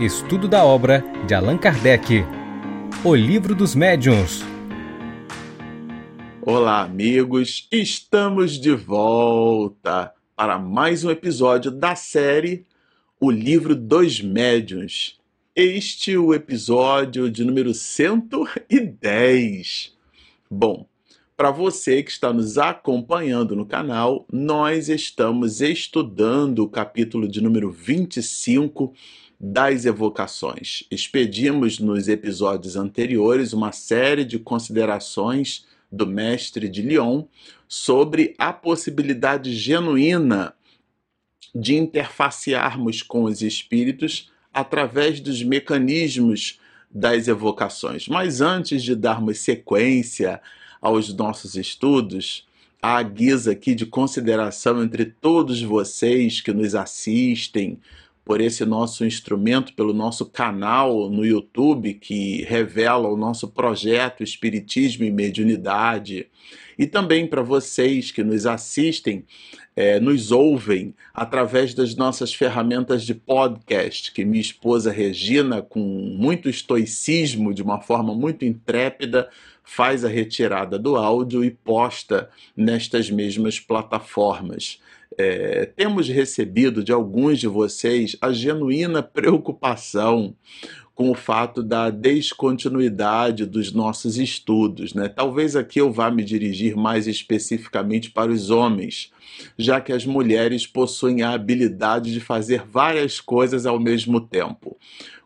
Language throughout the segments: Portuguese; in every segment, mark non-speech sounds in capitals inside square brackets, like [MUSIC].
Estudo da obra de Allan Kardec. O Livro dos Médiuns. Olá, amigos! Estamos de volta para mais um episódio da série O Livro dos Médiuns. Este é o episódio de número 110. Bom, para você que está nos acompanhando no canal, nós estamos estudando o capítulo de número 25 das evocações. Expedimos nos episódios anteriores uma série de considerações do mestre de Lyon sobre a possibilidade genuína de interfacearmos com os espíritos através dos mecanismos das evocações. Mas antes de darmos sequência aos nossos estudos, à guisa aqui de consideração entre todos vocês que nos assistem, por esse nosso instrumento, pelo nosso canal no YouTube que revela o nosso projeto Espiritismo e Mediunidade, e também para vocês que nos assistem, é, nos ouvem através das nossas ferramentas de podcast, que minha esposa Regina, com muito estoicismo, de uma forma muito intrépida, faz a retirada do áudio e posta nestas mesmas plataformas é, temos recebido de alguns de vocês a genuína preocupação com o fato da descontinuidade dos nossos estudos. Né? Talvez aqui eu vá me dirigir mais especificamente para os homens, já que as mulheres possuem a habilidade de fazer várias coisas ao mesmo tempo.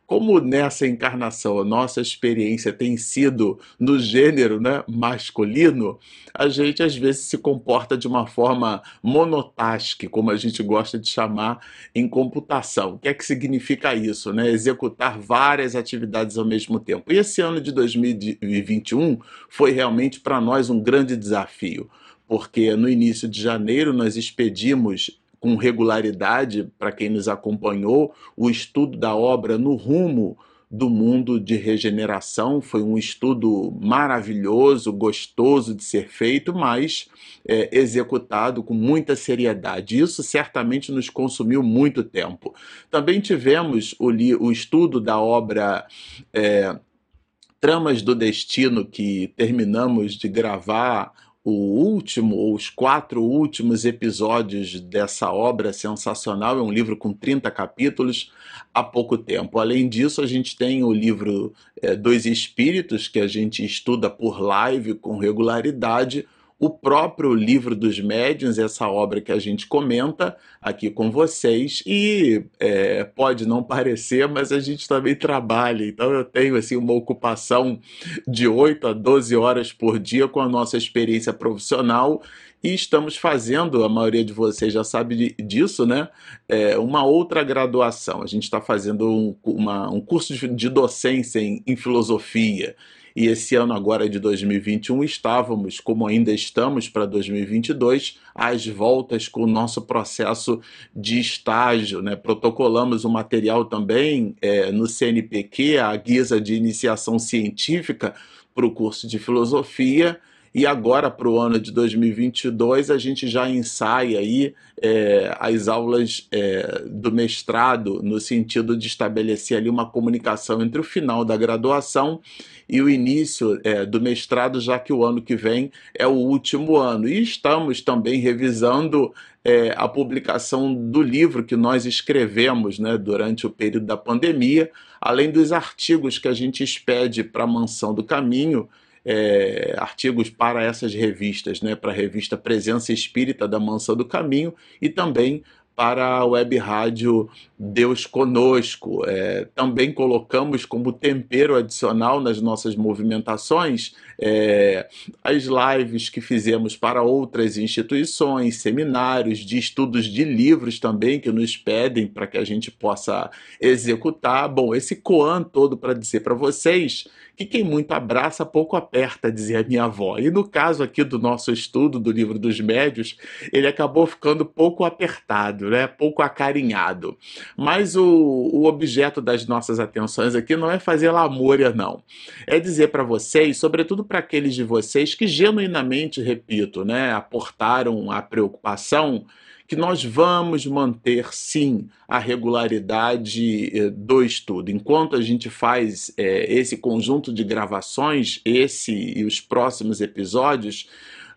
Como nessa encarnação a nossa experiência tem sido no gênero né, masculino, a gente às vezes se comporta de uma forma monotasque, como a gente gosta de chamar em computação. O que é que significa isso? Né? Executar várias atividades ao mesmo tempo. E esse ano de 2021 foi realmente para nós um grande desafio porque no início de janeiro nós expedimos com regularidade, para quem nos acompanhou, o estudo da obra no rumo do mundo de regeneração. Foi um estudo maravilhoso, gostoso de ser feito, mas é, executado com muita seriedade. Isso certamente nos consumiu muito tempo. Também tivemos o, o estudo da obra. É, Tramas do Destino, que terminamos de gravar o último, ou os quatro últimos episódios dessa obra sensacional. É um livro com 30 capítulos há pouco tempo. Além disso, a gente tem o livro é, Dois Espíritos, que a gente estuda por live com regularidade o próprio livro dos médiuns, essa obra que a gente comenta aqui com vocês, e é, pode não parecer, mas a gente também trabalha, então eu tenho assim uma ocupação de 8 a 12 horas por dia com a nossa experiência profissional e estamos fazendo, a maioria de vocês já sabe disso, né? É, uma outra graduação. A gente está fazendo um, uma, um curso de, docência em, em filosofia e esse ano agora de 2021 estávamos, como ainda estamos para 2022, às voltas com o nosso processo de estágio, né? Protocolamos o material também é, no CNPq, a guisa de iniciação científica para o curso de filosofia e agora, para o ano de 2022, a gente já ensaia aí é, as aulas é, do mestrado, no sentido de estabelecer ali uma comunicação entre o final da graduação e o início é, do mestrado, já que o ano que vem é o último ano. E estamos também revisando é, a publicação do livro que nós escrevemos né, durante o período da pandemia, além dos artigos que a gente expede para a Mansão do Caminho é, artigos para essas revistas, né, para a revista Presença Espírita da Mansão do Caminho e também para a web rádio Deus Conosco. É, também colocamos como tempero adicional nas nossas movimentações é, as lives que fizemos para outras instituições, seminários de estudos de livros também que nos pedem para que a gente possa executar. Bom, esse coan todo para dizer para vocês que quem muito abraça, pouco aperta, dizia a minha avó. E no caso aqui do nosso estudo do livro dos médios, ele acabou ficando pouco apertado, né? pouco acarinhado. Mas o, o objeto das nossas atenções aqui não é fazer lamúria, não. É dizer para vocês, sobretudo para aqueles de vocês que genuinamente, repito, né, aportaram a preocupação que nós vamos manter sim a regularidade eh, do estudo. Enquanto a gente faz é, esse conjunto de gravações, esse e os próximos episódios,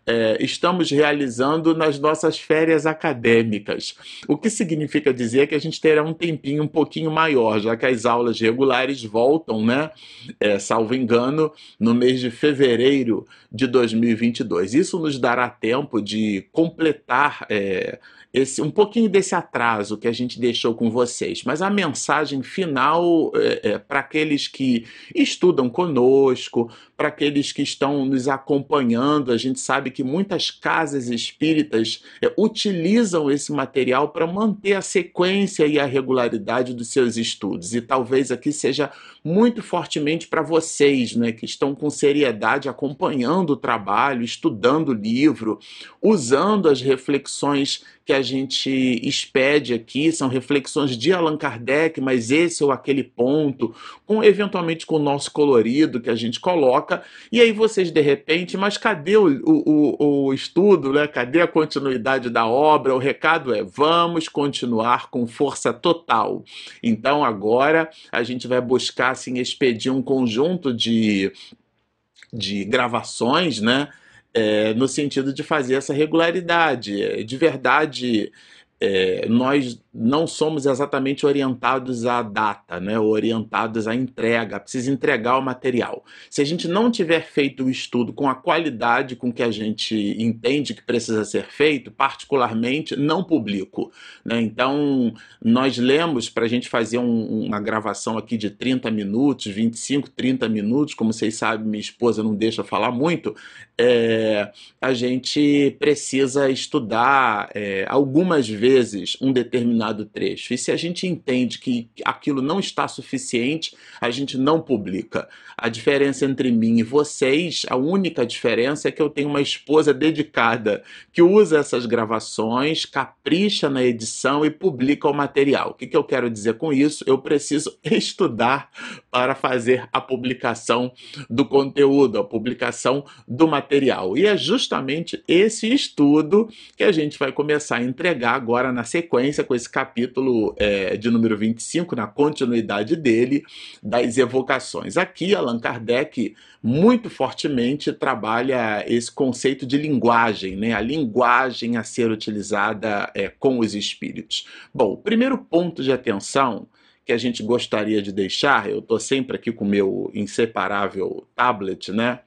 é, estamos realizando nas nossas férias acadêmicas. O que significa dizer que a gente terá um tempinho um pouquinho maior, já que as aulas regulares voltam, né? É, salvo engano, no mês de fevereiro de 2022. Isso nos dará tempo de completar. É, esse, um pouquinho desse atraso que a gente deixou com vocês. Mas a mensagem final é, é, para aqueles que estudam conosco, para aqueles que estão nos acompanhando, a gente sabe que muitas casas espíritas é, utilizam esse material para manter a sequência e a regularidade dos seus estudos. E talvez aqui seja muito fortemente para vocês, né, que estão com seriedade acompanhando o trabalho, estudando o livro, usando as reflexões que a gente expede aqui, são reflexões de Allan Kardec, mas esse ou aquele ponto, com eventualmente com o nosso colorido que a gente coloca, e aí vocês de repente, mas cadê o, o, o estudo, né? cadê a continuidade da obra? O recado é: vamos continuar com força total. Então agora a gente vai buscar assim, expedir um conjunto de, de gravações, né? É, no sentido de fazer essa regularidade. De verdade, é, nós não somos exatamente orientados à data, né, orientados à entrega, precisa entregar o material. Se a gente não tiver feito o estudo com a qualidade com que a gente entende que precisa ser feito, particularmente, não publico. Né? Então, nós lemos para a gente fazer um, uma gravação aqui de 30 minutos, 25, 30 minutos, como vocês sabem, minha esposa não deixa falar muito, é, a gente precisa estudar é, algumas vezes um determinado determinado trecho. E se a gente entende que aquilo não está suficiente, a gente não publica. A diferença entre mim e vocês, a única diferença é que eu tenho uma esposa dedicada que usa essas gravações, capricha na edição e publica o material. O que, que eu quero dizer com isso? Eu preciso [LAUGHS] estudar para fazer a publicação do conteúdo, a publicação do material. E é justamente esse estudo que a gente vai começar a entregar agora na sequência com esse capítulo é, de número 25, na continuidade dele, das evocações. Aqui, Allan Kardec muito fortemente trabalha esse conceito de linguagem, né? a linguagem a ser utilizada é, com os espíritos. Bom, o primeiro ponto de atenção que a gente gostaria de deixar, eu estou sempre aqui com o meu inseparável tablet, né?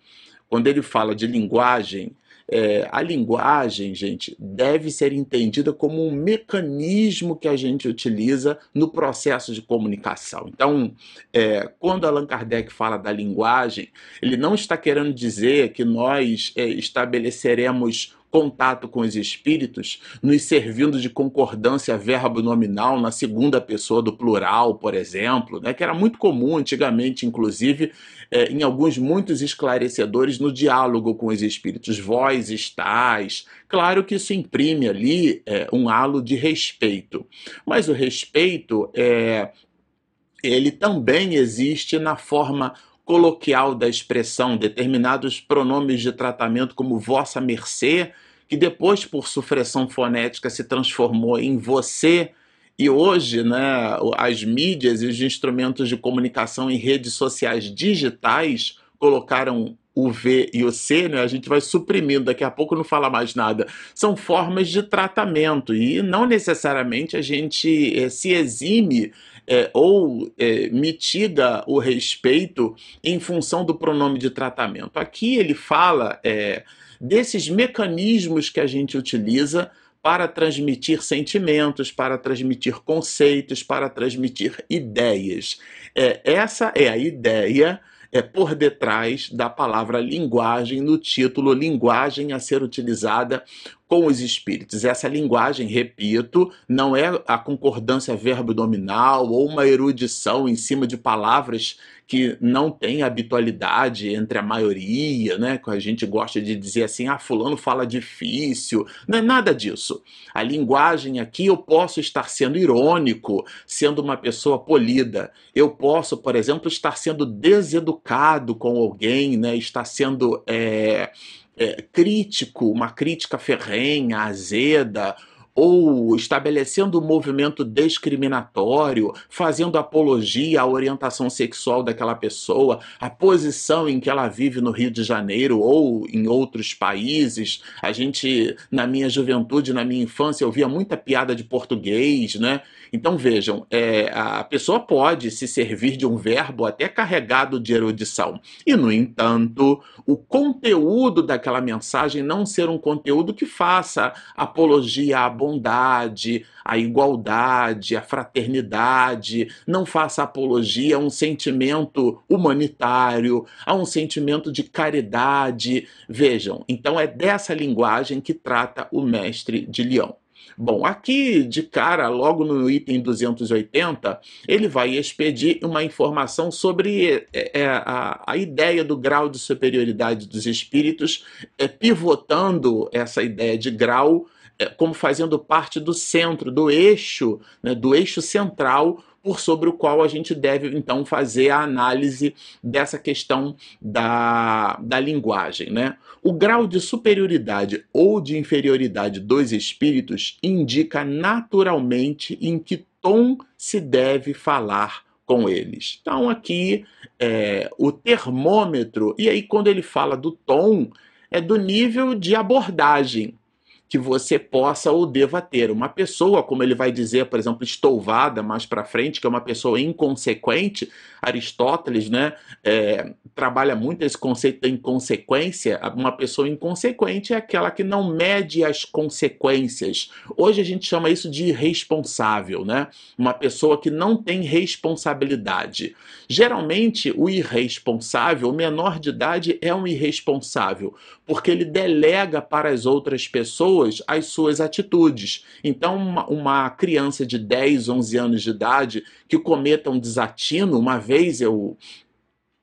Quando ele fala de linguagem, é, a linguagem, gente, deve ser entendida como um mecanismo que a gente utiliza no processo de comunicação. Então, é, quando Allan Kardec fala da linguagem, ele não está querendo dizer que nós é, estabeleceremos contato com os espíritos, nos servindo de concordância verbo nominal na segunda pessoa do plural, por exemplo, né, que era muito comum antigamente, inclusive, é, em alguns muitos esclarecedores no diálogo com os espíritos. Vós estáis. Claro que isso imprime ali é, um halo de respeito, mas o respeito é, ele também existe na forma coloquial da expressão, determinados pronomes de tratamento como vossa mercê, que depois, por supressão fonética, se transformou em você. E hoje, né, as mídias e os instrumentos de comunicação em redes sociais digitais colocaram o V e o C, né, a gente vai suprimindo, daqui a pouco não fala mais nada. São formas de tratamento e não necessariamente a gente é, se exime é, ou é, mitiga o respeito em função do pronome de tratamento. Aqui ele fala é, desses mecanismos que a gente utiliza para transmitir sentimentos, para transmitir conceitos, para transmitir ideias. É, essa é a ideia é por detrás da palavra linguagem no título Linguagem a ser utilizada com os espíritos. Essa linguagem, repito, não é a concordância verbo-nominal ou uma erudição em cima de palavras que não tem habitualidade entre a maioria, né? Que a gente gosta de dizer assim, ah, fulano fala difícil. Não é nada disso. A linguagem aqui eu posso estar sendo irônico, sendo uma pessoa polida. Eu posso, por exemplo, estar sendo deseducado com alguém, né? Estar sendo é, é, crítico, uma crítica ferrenha, azeda, ou estabelecendo um movimento discriminatório, fazendo apologia à orientação sexual daquela pessoa, a posição em que ela vive no Rio de Janeiro ou em outros países. A gente, na minha juventude, na minha infância, eu via muita piada de português, né? Então vejam, é, a pessoa pode se servir de um verbo até carregado de erudição. E, no entanto, o conteúdo daquela mensagem não ser um conteúdo que faça apologia à bondade, à igualdade, à fraternidade, não faça apologia a um sentimento humanitário, a um sentimento de caridade. Vejam, então é dessa linguagem que trata o mestre de Leão. Bom, aqui de cara, logo no item 280, ele vai expedir uma informação sobre é, é, a, a ideia do grau de superioridade dos espíritos, é, pivotando essa ideia de grau é, como fazendo parte do centro, do eixo, né, do eixo central por sobre o qual a gente deve então fazer a análise dessa questão da, da linguagem. Né? O grau de superioridade ou de inferioridade dos espíritos indica naturalmente em que tom se deve falar com eles. Então, aqui é, o termômetro, e aí, quando ele fala do tom, é do nível de abordagem que você possa ou deva ter. Uma pessoa, como ele vai dizer, por exemplo, estouvada mais para frente, que é uma pessoa inconsequente, Aristóteles né, é, trabalha muito esse conceito da inconsequência. Uma pessoa inconsequente é aquela que não mede as consequências. Hoje a gente chama isso de irresponsável, né? uma pessoa que não tem responsabilidade. Geralmente, o irresponsável, o menor de idade, é um irresponsável, porque ele delega para as outras pessoas as suas atitudes. Então, uma, uma criança de 10, 11 anos de idade que cometa um desatino, uma vez eu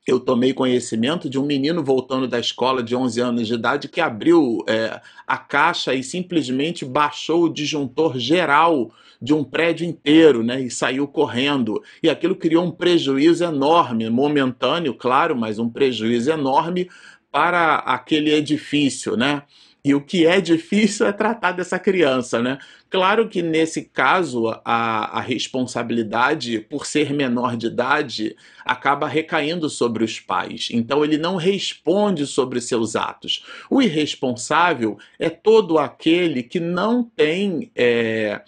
eu tomei conhecimento de um menino voltando da escola de 11 anos de idade que abriu é, a caixa e simplesmente baixou o disjuntor geral de um prédio inteiro, né, e saiu correndo. E aquilo criou um prejuízo enorme, momentâneo, claro, mas um prejuízo enorme para aquele edifício, né? E o que é difícil é tratar dessa criança, né? Claro que nesse caso a, a responsabilidade, por ser menor de idade, acaba recaindo sobre os pais. Então ele não responde sobre seus atos. O irresponsável é todo aquele que não tem. É,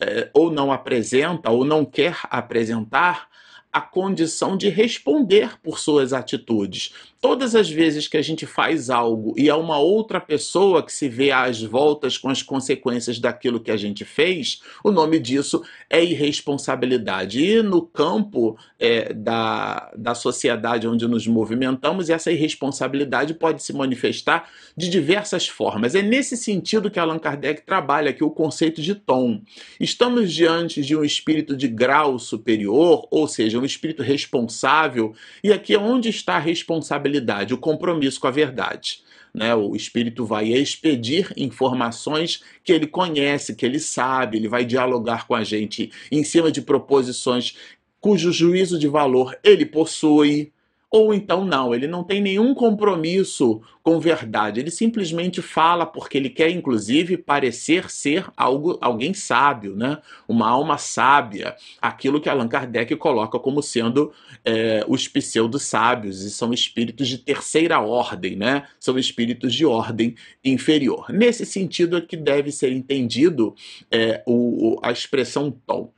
é, ou não apresenta, ou não quer apresentar a condição de responder por suas atitudes todas as vezes que a gente faz algo e é uma outra pessoa que se vê às voltas com as consequências daquilo que a gente fez, o nome disso é irresponsabilidade. E no campo é, da, da sociedade onde nos movimentamos, essa irresponsabilidade pode se manifestar de diversas formas. É nesse sentido que Allan Kardec trabalha aqui o conceito de tom. Estamos diante de um espírito de grau superior, ou seja, um espírito responsável, e aqui é onde está a responsabilidade o compromisso com a verdade. Né? O espírito vai expedir informações que ele conhece, que ele sabe, ele vai dialogar com a gente em cima de proposições cujo juízo de valor ele possui, ou então não, ele não tem nenhum compromisso com verdade, ele simplesmente fala porque ele quer, inclusive, parecer ser algo, alguém sábio, né? uma alma sábia, aquilo que Allan Kardec coloca como sendo é, os pseudo-sábios, e são espíritos de terceira ordem, né? são espíritos de ordem inferior. Nesse sentido é que deve ser entendido é, o, a expressão tom.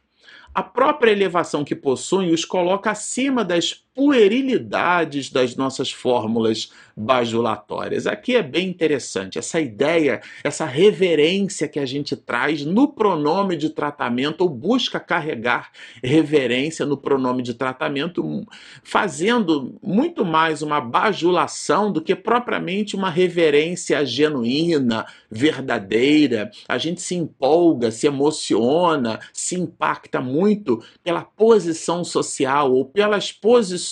A própria elevação que possuem os coloca acima das puerilidades das nossas fórmulas bajulatórias. Aqui é bem interessante essa ideia, essa reverência que a gente traz no pronome de tratamento, ou busca carregar reverência no pronome de tratamento, fazendo muito mais uma bajulação do que propriamente uma reverência genuína, verdadeira. A gente se empolga, se emociona, se impacta muito pela posição social ou pelas posições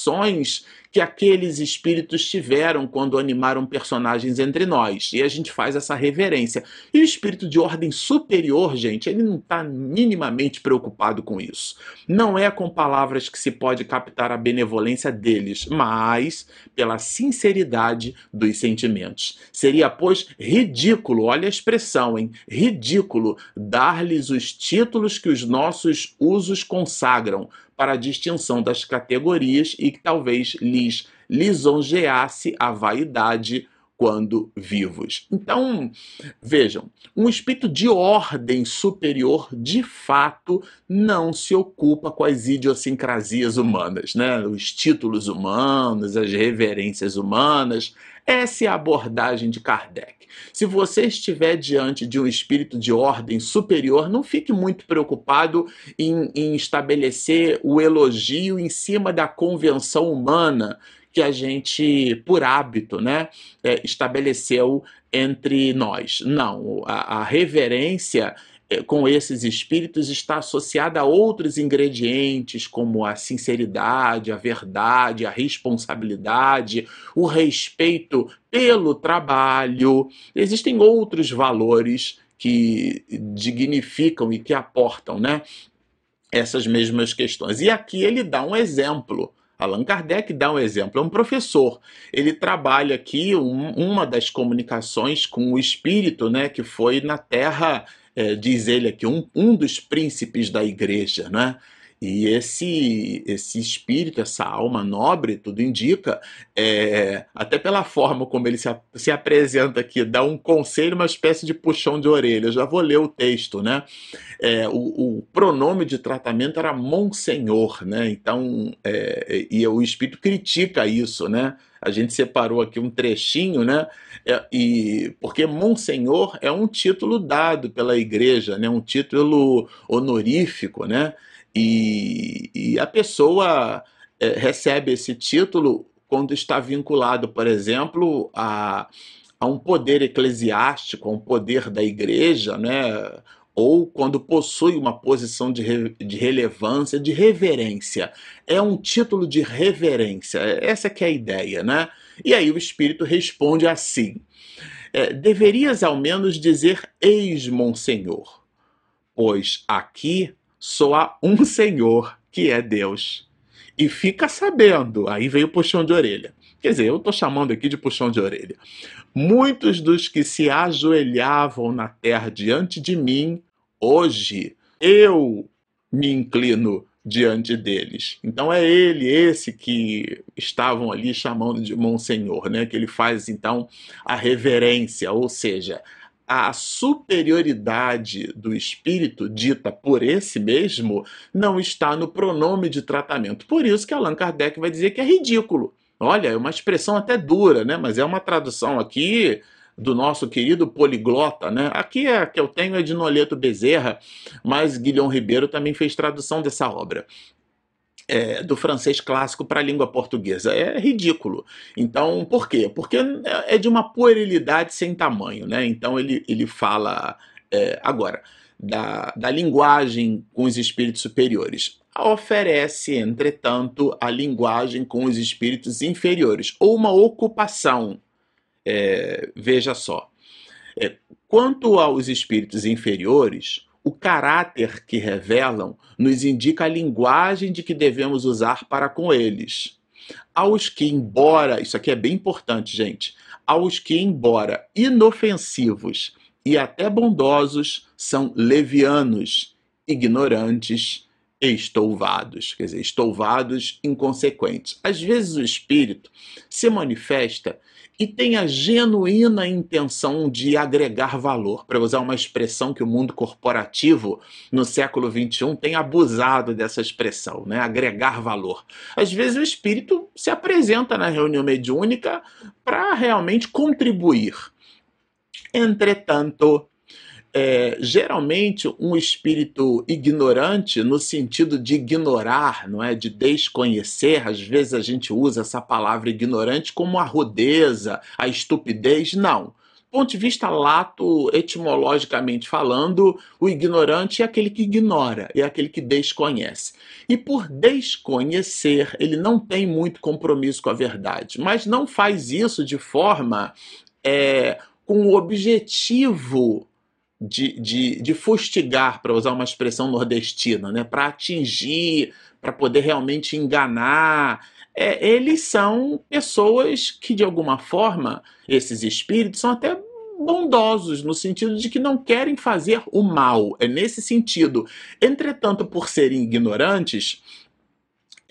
que aqueles espíritos tiveram quando animaram personagens entre nós. E a gente faz essa reverência. E o espírito de ordem superior, gente, ele não está minimamente preocupado com isso. Não é com palavras que se pode captar a benevolência deles, mas pela sinceridade dos sentimentos. Seria, pois, ridículo, olha a expressão, hein? Ridículo dar-lhes os títulos que os nossos usos consagram para a distinção das categorias e que talvez lhes lisonjeasse a vaidade quando vivos. Então, vejam, um espírito de ordem superior, de fato, não se ocupa com as idiosincrasias humanas, né? Os títulos humanos, as reverências humanas. Essa é a abordagem de Kardec. Se você estiver diante de um espírito de ordem superior, não fique muito preocupado em, em estabelecer o elogio em cima da convenção humana que a gente, por hábito, né, é, estabeleceu entre nós. Não, a, a reverência com esses espíritos está associada a outros ingredientes, como a sinceridade, a verdade, a responsabilidade, o respeito pelo trabalho. Existem outros valores que dignificam e que aportam, né? Essas mesmas questões. E aqui ele dá um exemplo Allan Kardec dá um exemplo, é um professor. Ele trabalha aqui um, uma das comunicações com o espírito, né, que foi na Terra, é, diz ele aqui, um, um dos príncipes da igreja, né? E esse, esse espírito, essa alma nobre, tudo indica, é, até pela forma como ele se, se apresenta aqui, dá um conselho, uma espécie de puxão de orelha. Eu já vou ler o texto, né? É, o, o, pronome de tratamento era Monsenhor, né? Então, é, e o espírito critica isso, né? A gente separou aqui um trechinho, né? É, e porque Monsenhor é um título dado pela igreja, né? Um título honorífico, né? E, e a pessoa é, recebe esse título quando está vinculado, por exemplo, a, a um poder eclesiástico, a um poder da igreja, né? ou quando possui uma posição de, re, de relevância, de reverência. É um título de reverência, essa que é a ideia, né? E aí o Espírito responde assim: é, deverias ao menos dizer ex-monsenhor, pois aqui só há um Senhor, que é Deus. E fica sabendo, aí veio o puxão de orelha. Quer dizer, eu estou chamando aqui de puxão de orelha. Muitos dos que se ajoelhavam na terra diante de mim, hoje eu me inclino diante deles. Então é ele, esse que estavam ali chamando de Monsenhor, né? Que ele faz então a reverência, ou seja, a superioridade do espírito dita por esse mesmo não está no pronome de tratamento. Por isso que Allan Kardec vai dizer que é ridículo. Olha, é uma expressão até dura, né? Mas é uma tradução aqui do nosso querido poliglota, né? Aqui é que eu tenho é de Noleto Bezerra, mas Guilhom Ribeiro também fez tradução dessa obra é, do francês clássico para a língua portuguesa. É ridículo. Então, por quê? Porque é de uma puerilidade sem tamanho. Né? Então, ele, ele fala é, agora da, da linguagem com os espíritos superiores. Oferece, entretanto, a linguagem com os espíritos inferiores, ou uma ocupação. É, veja só. É, quanto aos espíritos inferiores, o caráter que revelam nos indica a linguagem de que devemos usar para com eles. Aos que, embora, isso aqui é bem importante, gente, aos que, embora inofensivos e até bondosos, são levianos, ignorantes estouvados, quer dizer, estouvados inconsequentes. Às vezes o espírito se manifesta e tem a genuína intenção de agregar valor. Para usar uma expressão que o mundo corporativo no século XXI tem abusado dessa expressão, né? agregar valor. Às vezes o espírito se apresenta na reunião mediúnica para realmente contribuir. Entretanto, é, geralmente um espírito ignorante no sentido de ignorar, não é, de desconhecer. Às vezes a gente usa essa palavra ignorante como a rudeza, a estupidez. Não. ponto de vista lato, etimologicamente falando, o ignorante é aquele que ignora, é aquele que desconhece. E por desconhecer, ele não tem muito compromisso com a verdade, mas não faz isso de forma é, com o objetivo de, de, de fustigar, para usar uma expressão nordestina, né? para atingir, para poder realmente enganar. É, eles são pessoas que, de alguma forma, esses espíritos são até bondosos, no sentido de que não querem fazer o mal. É nesse sentido. Entretanto, por serem ignorantes,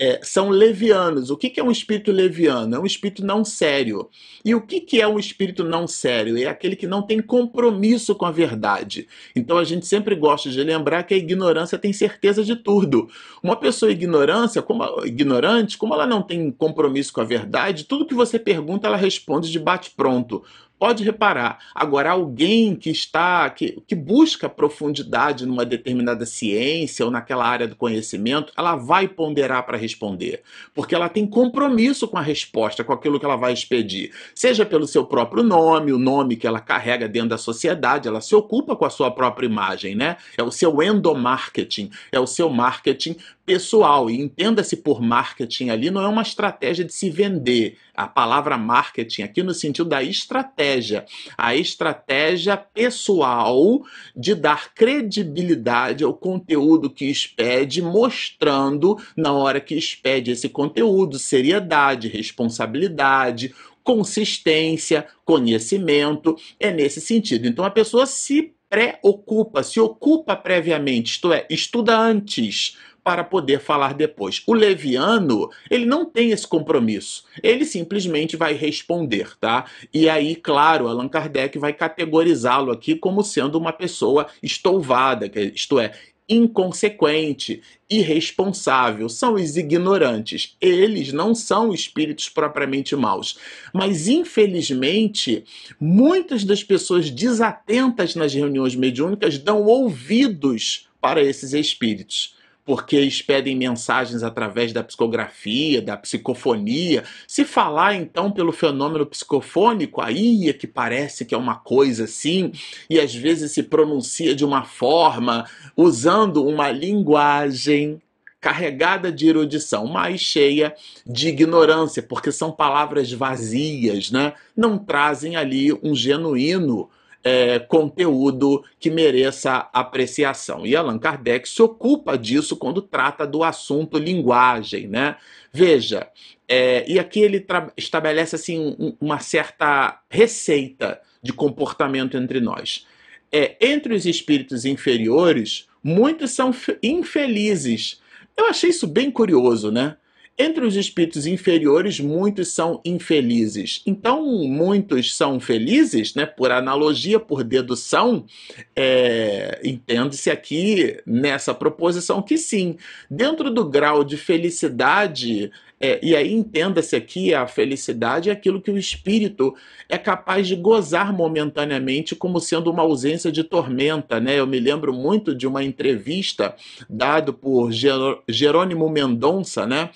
é, são levianos. O que, que é um espírito leviano? É um espírito não sério. E o que, que é um espírito não sério? É aquele que não tem compromisso com a verdade. Então a gente sempre gosta de lembrar que a ignorância tem certeza de tudo. Uma pessoa ignorância, como, ignorante, como ela não tem compromisso com a verdade, tudo que você pergunta ela responde de bate-pronto. Pode reparar. Agora, alguém que está, que, que busca profundidade numa determinada ciência ou naquela área do conhecimento, ela vai ponderar para responder. Porque ela tem compromisso com a resposta, com aquilo que ela vai expedir. Seja pelo seu próprio nome, o nome que ela carrega dentro da sociedade, ela se ocupa com a sua própria imagem, né? É o seu endomarketing, é o seu marketing pessoal. E entenda-se por marketing ali, não é uma estratégia de se vender. A palavra marketing aqui no sentido da estratégia. A estratégia pessoal de dar credibilidade ao conteúdo que expede, mostrando na hora que expede esse conteúdo seriedade, responsabilidade, consistência, conhecimento. É nesse sentido. Então a pessoa se preocupa, se ocupa previamente, isto é, estuda antes para poder falar depois. O leviano, ele não tem esse compromisso. Ele simplesmente vai responder, tá? E aí, claro, Allan Kardec vai categorizá-lo aqui como sendo uma pessoa estouvada, isto é, inconsequente, irresponsável, são os ignorantes. Eles não são espíritos propriamente maus. Mas, infelizmente, muitas das pessoas desatentas nas reuniões mediúnicas dão ouvidos para esses espíritos porque expedem mensagens através da psicografia, da psicofonia. Se falar então pelo fenômeno psicofônico, aí é que parece que é uma coisa assim, e às vezes se pronuncia de uma forma, usando uma linguagem carregada de erudição, mas cheia de ignorância, porque são palavras vazias, né? Não trazem ali um genuíno é, conteúdo que mereça apreciação. E Allan Kardec se ocupa disso quando trata do assunto linguagem, né? Veja, é, e aqui ele estabelece assim uma certa receita de comportamento entre nós. É, entre os espíritos inferiores, muitos são infelizes. Eu achei isso bem curioso, né? Entre os espíritos inferiores, muitos são infelizes. Então, muitos são felizes, né? Por analogia, por dedução, é, entende-se aqui nessa proposição que sim, dentro do grau de felicidade é, e aí entenda-se aqui a felicidade é aquilo que o espírito é capaz de gozar momentaneamente como sendo uma ausência de tormenta, né? Eu me lembro muito de uma entrevista dado por Jerônimo Mendonça, né?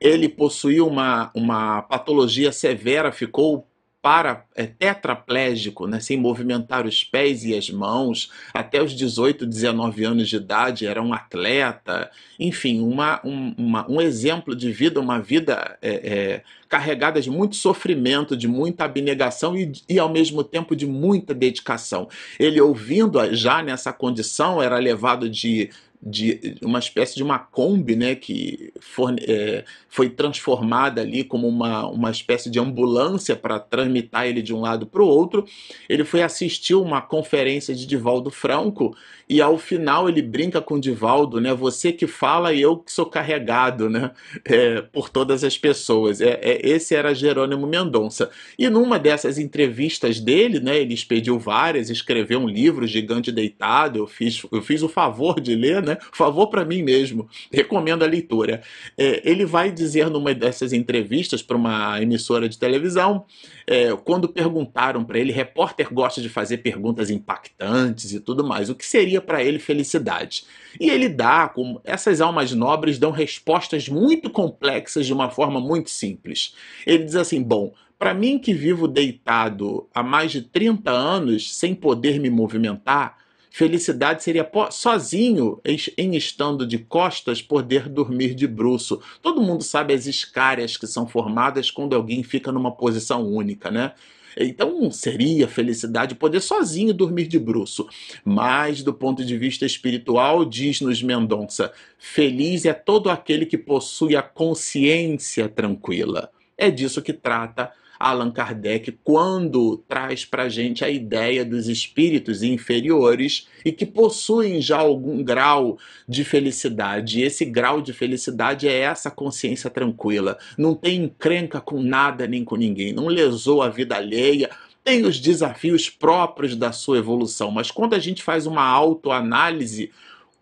Ele possuía uma, uma patologia severa, ficou para é, tetraplégico, né, sem movimentar os pés e as mãos, até os 18, 19 anos de idade, era um atleta, enfim, uma, um, uma, um exemplo de vida, uma vida é, é, carregada de muito sofrimento, de muita abnegação e, e, ao mesmo tempo, de muita dedicação. Ele, ouvindo já nessa condição, era levado de de uma espécie de uma Kombi, né, que for, é, foi transformada ali como uma, uma espécie de ambulância para tramitar ele de um lado para o outro. Ele foi assistir uma conferência de Divaldo Franco e ao final ele brinca com Divaldo, né, você que fala e eu que sou carregado, né, é, por todas as pessoas. É, é, esse era Jerônimo Mendonça. E numa dessas entrevistas dele, né, ele expediu várias, escreveu um livro, Gigante Deitado, eu fiz, eu fiz o favor de ler, né, favor para mim mesmo, recomendo a leitura. É, ele vai dizer numa dessas entrevistas para uma emissora de televisão, é, quando perguntaram para ele, repórter gosta de fazer perguntas impactantes e tudo mais, o que seria para ele felicidade? E ele dá, como essas almas nobres dão respostas muito complexas de uma forma muito simples. Ele diz assim: bom, Para mim, que vivo deitado há mais de 30 anos sem poder me movimentar, felicidade seria sozinho, em estando de costas, poder dormir de bruço. Todo mundo sabe as escárias que são formadas quando alguém fica numa posição única, né? Então seria felicidade poder sozinho dormir de bruço. Mas, do ponto de vista espiritual, diz-nos Mendonça: feliz é todo aquele que possui a consciência tranquila. É disso que trata Allan Kardec quando traz para a gente a ideia dos espíritos inferiores e que possuem já algum grau de felicidade. E esse grau de felicidade é essa consciência tranquila. Não tem encrenca com nada nem com ninguém, não lesou a vida alheia, tem os desafios próprios da sua evolução, mas quando a gente faz uma autoanálise,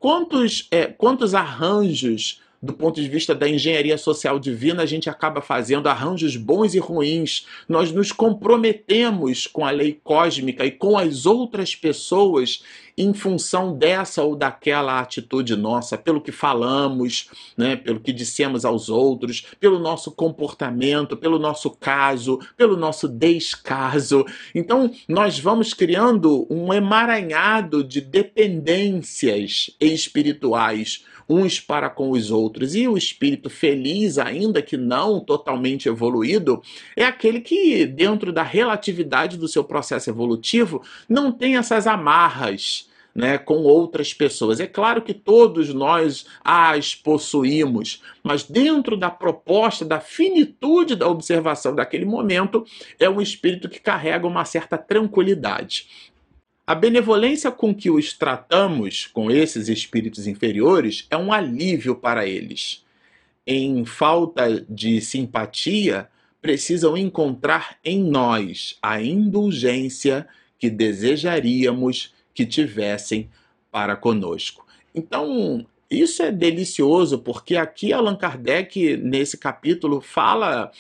quantos, é, quantos arranjos do ponto de vista da engenharia social divina, a gente acaba fazendo arranjos bons e ruins. Nós nos comprometemos com a lei cósmica e com as outras pessoas em função dessa ou daquela atitude nossa, pelo que falamos, né, pelo que dissemos aos outros, pelo nosso comportamento, pelo nosso caso, pelo nosso descaso. Então, nós vamos criando um emaranhado de dependências espirituais uns para com os outros. E o espírito feliz, ainda que não totalmente evoluído, é aquele que, dentro da relatividade do seu processo evolutivo, não tem essas amarras. Né, com outras pessoas. É claro que todos nós as possuímos, mas dentro da proposta, da finitude da observação daquele momento, é um espírito que carrega uma certa tranquilidade. A benevolência com que os tratamos, com esses espíritos inferiores, é um alívio para eles. Em falta de simpatia, precisam encontrar em nós a indulgência que desejaríamos que tivessem para conosco. Então, isso é delicioso, porque aqui Allan Kardec, nesse capítulo, fala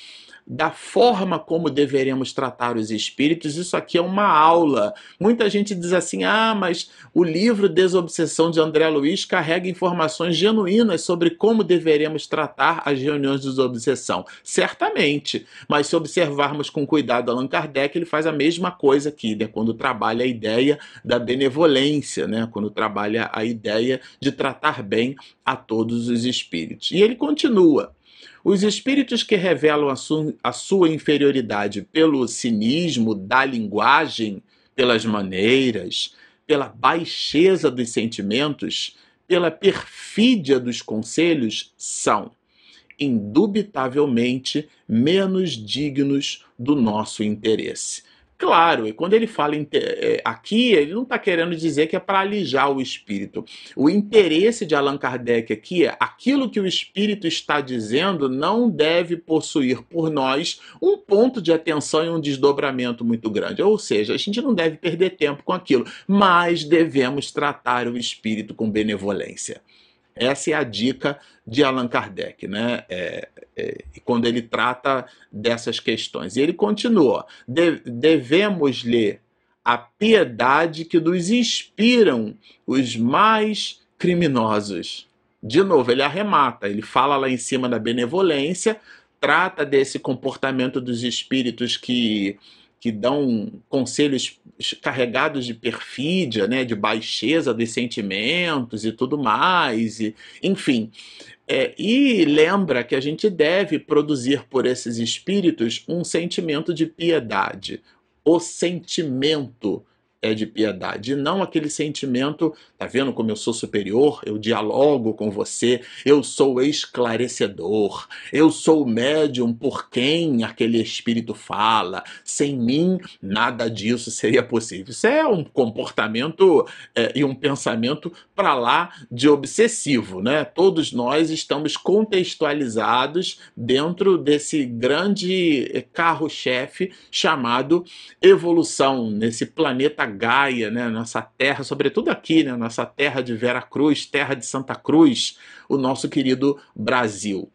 da forma como deveremos tratar os espíritos, isso aqui é uma aula. Muita gente diz assim: ah, mas o livro Desobsessão de André Luiz carrega informações genuínas sobre como deveremos tratar as reuniões de desobsessão. Certamente, mas se observarmos com cuidado Allan Kardec, ele faz a mesma coisa aqui, né? quando trabalha a ideia da benevolência, né? quando trabalha a ideia de tratar bem a todos os espíritos. E ele continua. Os espíritos que revelam a, su a sua inferioridade pelo cinismo da linguagem, pelas maneiras, pela baixeza dos sentimentos, pela perfídia dos conselhos, são, indubitavelmente, menos dignos do nosso interesse. Claro, e quando ele fala é, aqui, ele não está querendo dizer que é para alijar o espírito. O interesse de Allan Kardec aqui é aquilo que o espírito está dizendo não deve possuir por nós um ponto de atenção e um desdobramento muito grande. Ou seja, a gente não deve perder tempo com aquilo, mas devemos tratar o espírito com benevolência. Essa é a dica de Allan Kardec, né? É, é, quando ele trata dessas questões. E ele continua: de, devemos ler a piedade que nos inspiram os mais criminosos. De novo, ele arremata, ele fala lá em cima da benevolência, trata desse comportamento dos espíritos que que dão conselhos carregados de perfídia, né, de baixeza dos sentimentos e tudo mais, e, enfim. É, e lembra que a gente deve produzir por esses espíritos um sentimento de piedade. O sentimento é de piedade, e não aquele sentimento, tá vendo como eu sou superior, eu dialogo com você, eu sou esclarecedor, eu sou o médium por quem aquele espírito fala, sem mim nada disso seria possível. Isso é um comportamento é, e um pensamento para lá de obsessivo, né? Todos nós estamos contextualizados dentro desse grande carro-chefe chamado evolução, nesse planeta Gaia, né, nossa terra, sobretudo aqui, né, nossa terra de Vera Cruz, terra de Santa Cruz, o nosso querido Brasil.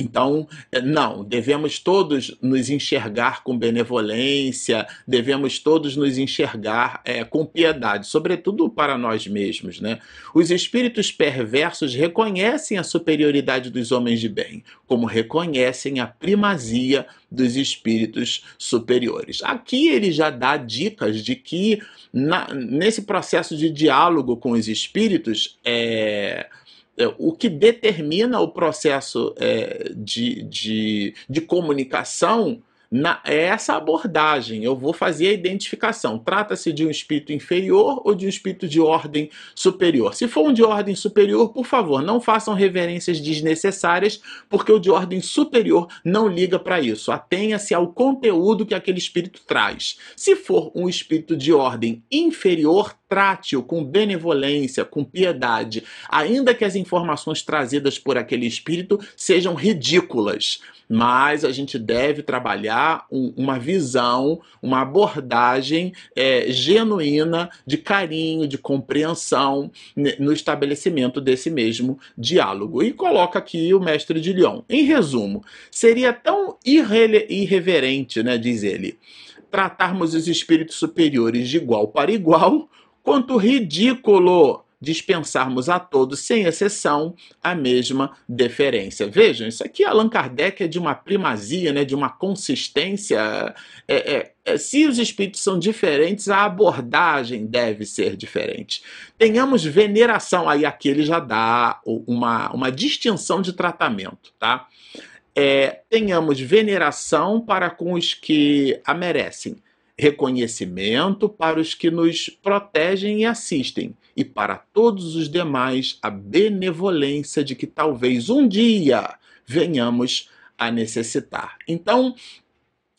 Então, eh, não, devemos todos nos enxergar com benevolência, devemos todos nos enxergar é, com piedade, sobretudo para nós mesmos. Né? Os espíritos perversos reconhecem a superioridade dos homens de bem, como reconhecem a primazia dos espíritos superiores. Aqui ele já dá dicas de que, na, nesse processo de diálogo com os espíritos, é é, o que determina o processo é, de, de, de comunicação na, é essa abordagem. Eu vou fazer a identificação. Trata-se de um espírito inferior ou de um espírito de ordem superior? Se for um de ordem superior, por favor, não façam reverências desnecessárias, porque o de ordem superior não liga para isso. Atenha-se ao conteúdo que aquele espírito traz. Se for um espírito de ordem inferior, trate-o com benevolência, com piedade, ainda que as informações trazidas por aquele espírito sejam ridículas. Mas a gente deve trabalhar um, uma visão, uma abordagem é, genuína de carinho, de compreensão no estabelecimento desse mesmo diálogo. E coloca aqui o mestre de Lyon. Em resumo, seria tão irre irreverente, né, diz ele, tratarmos os espíritos superiores de igual para igual quanto ridículo dispensarmos a todos, sem exceção, a mesma deferência. Vejam, isso aqui Allan Kardec é de uma primazia, né, de uma consistência. É, é, é, se os espíritos são diferentes, a abordagem deve ser diferente. Tenhamos veneração, aí aqui ele já dá uma, uma distinção de tratamento, tá? É, tenhamos veneração para com os que a merecem reconhecimento para os que nos protegem e assistem, e para todos os demais a benevolência de que talvez um dia venhamos a necessitar. Então,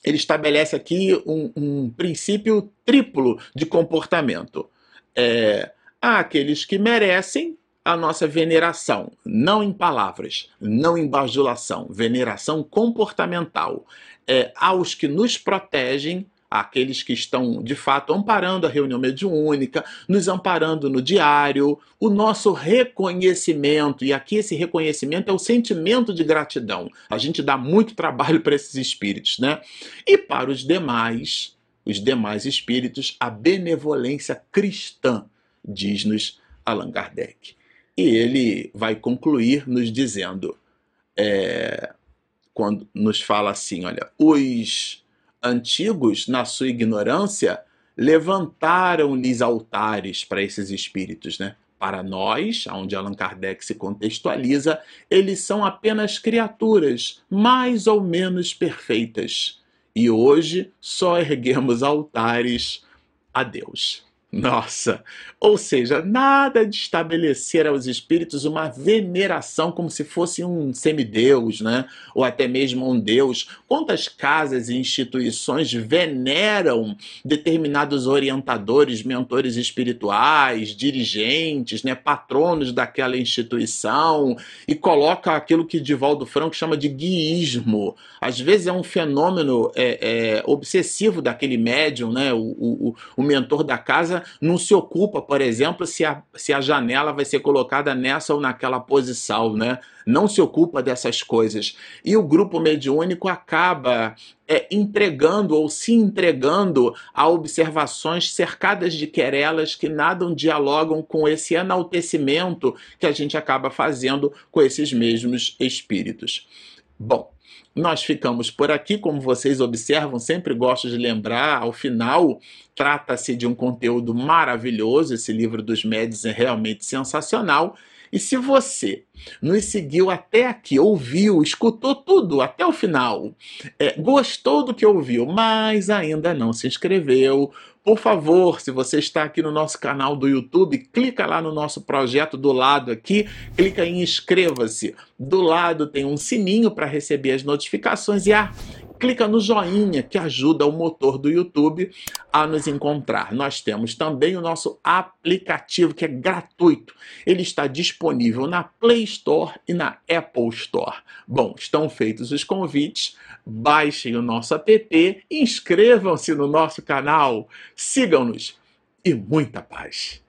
ele estabelece aqui um, um princípio triplo de comportamento. É, há aqueles que merecem a nossa veneração, não em palavras, não em bajulação, veneração comportamental. É, aos que nos protegem aqueles que estão de fato amparando a reunião mediúnica, nos amparando no diário, o nosso reconhecimento, e aqui esse reconhecimento é o sentimento de gratidão. A gente dá muito trabalho para esses espíritos, né? E para os demais, os demais espíritos, a benevolência cristã, diz-nos Allan Kardec. E ele vai concluir nos dizendo, é, quando nos fala assim, olha, os antigos, na sua ignorância, levantaram-lhes altares para esses espíritos, né? Para nós, onde Allan Kardec se contextualiza, eles são apenas criaturas mais ou menos perfeitas. E hoje só erguemos altares a Deus. Nossa! Ou seja, nada de estabelecer aos espíritos uma veneração como se fosse um semideus, né? Ou até mesmo um deus. Quantas casas e instituições veneram determinados orientadores, mentores espirituais, dirigentes, né? patronos daquela instituição e coloca aquilo que Divaldo Franco chama de guiísmo. Às vezes é um fenômeno é, é, obsessivo daquele médium, né? O, o, o mentor da casa não se ocupa, por exemplo, se a, se a janela vai ser colocada nessa ou naquela posição, né? Não se ocupa dessas coisas. E o grupo mediúnico acaba é, entregando ou se entregando a observações cercadas de querelas que nada dialogam com esse enaltecimento que a gente acaba fazendo com esses mesmos espíritos. Bom, nós ficamos por aqui, como vocês observam, sempre gosto de lembrar, ao final, trata-se de um conteúdo maravilhoso, esse livro dos médios é realmente sensacional. E se você nos seguiu até aqui, ouviu, escutou tudo até o final, é, gostou do que ouviu, mas ainda não se inscreveu, por favor, se você está aqui no nosso canal do YouTube, clica lá no nosso projeto do lado aqui, clica em inscreva-se. Do lado tem um sininho para receber as notificações e ah, clica no joinha que ajuda o motor do YouTube a nos encontrar. Nós temos também o nosso aplicativo que é gratuito. Ele está disponível na Play Store e na Apple Store. Bom, estão feitos os convites. Baixem o nosso app, inscrevam-se no nosso canal, sigam-nos e muita paz.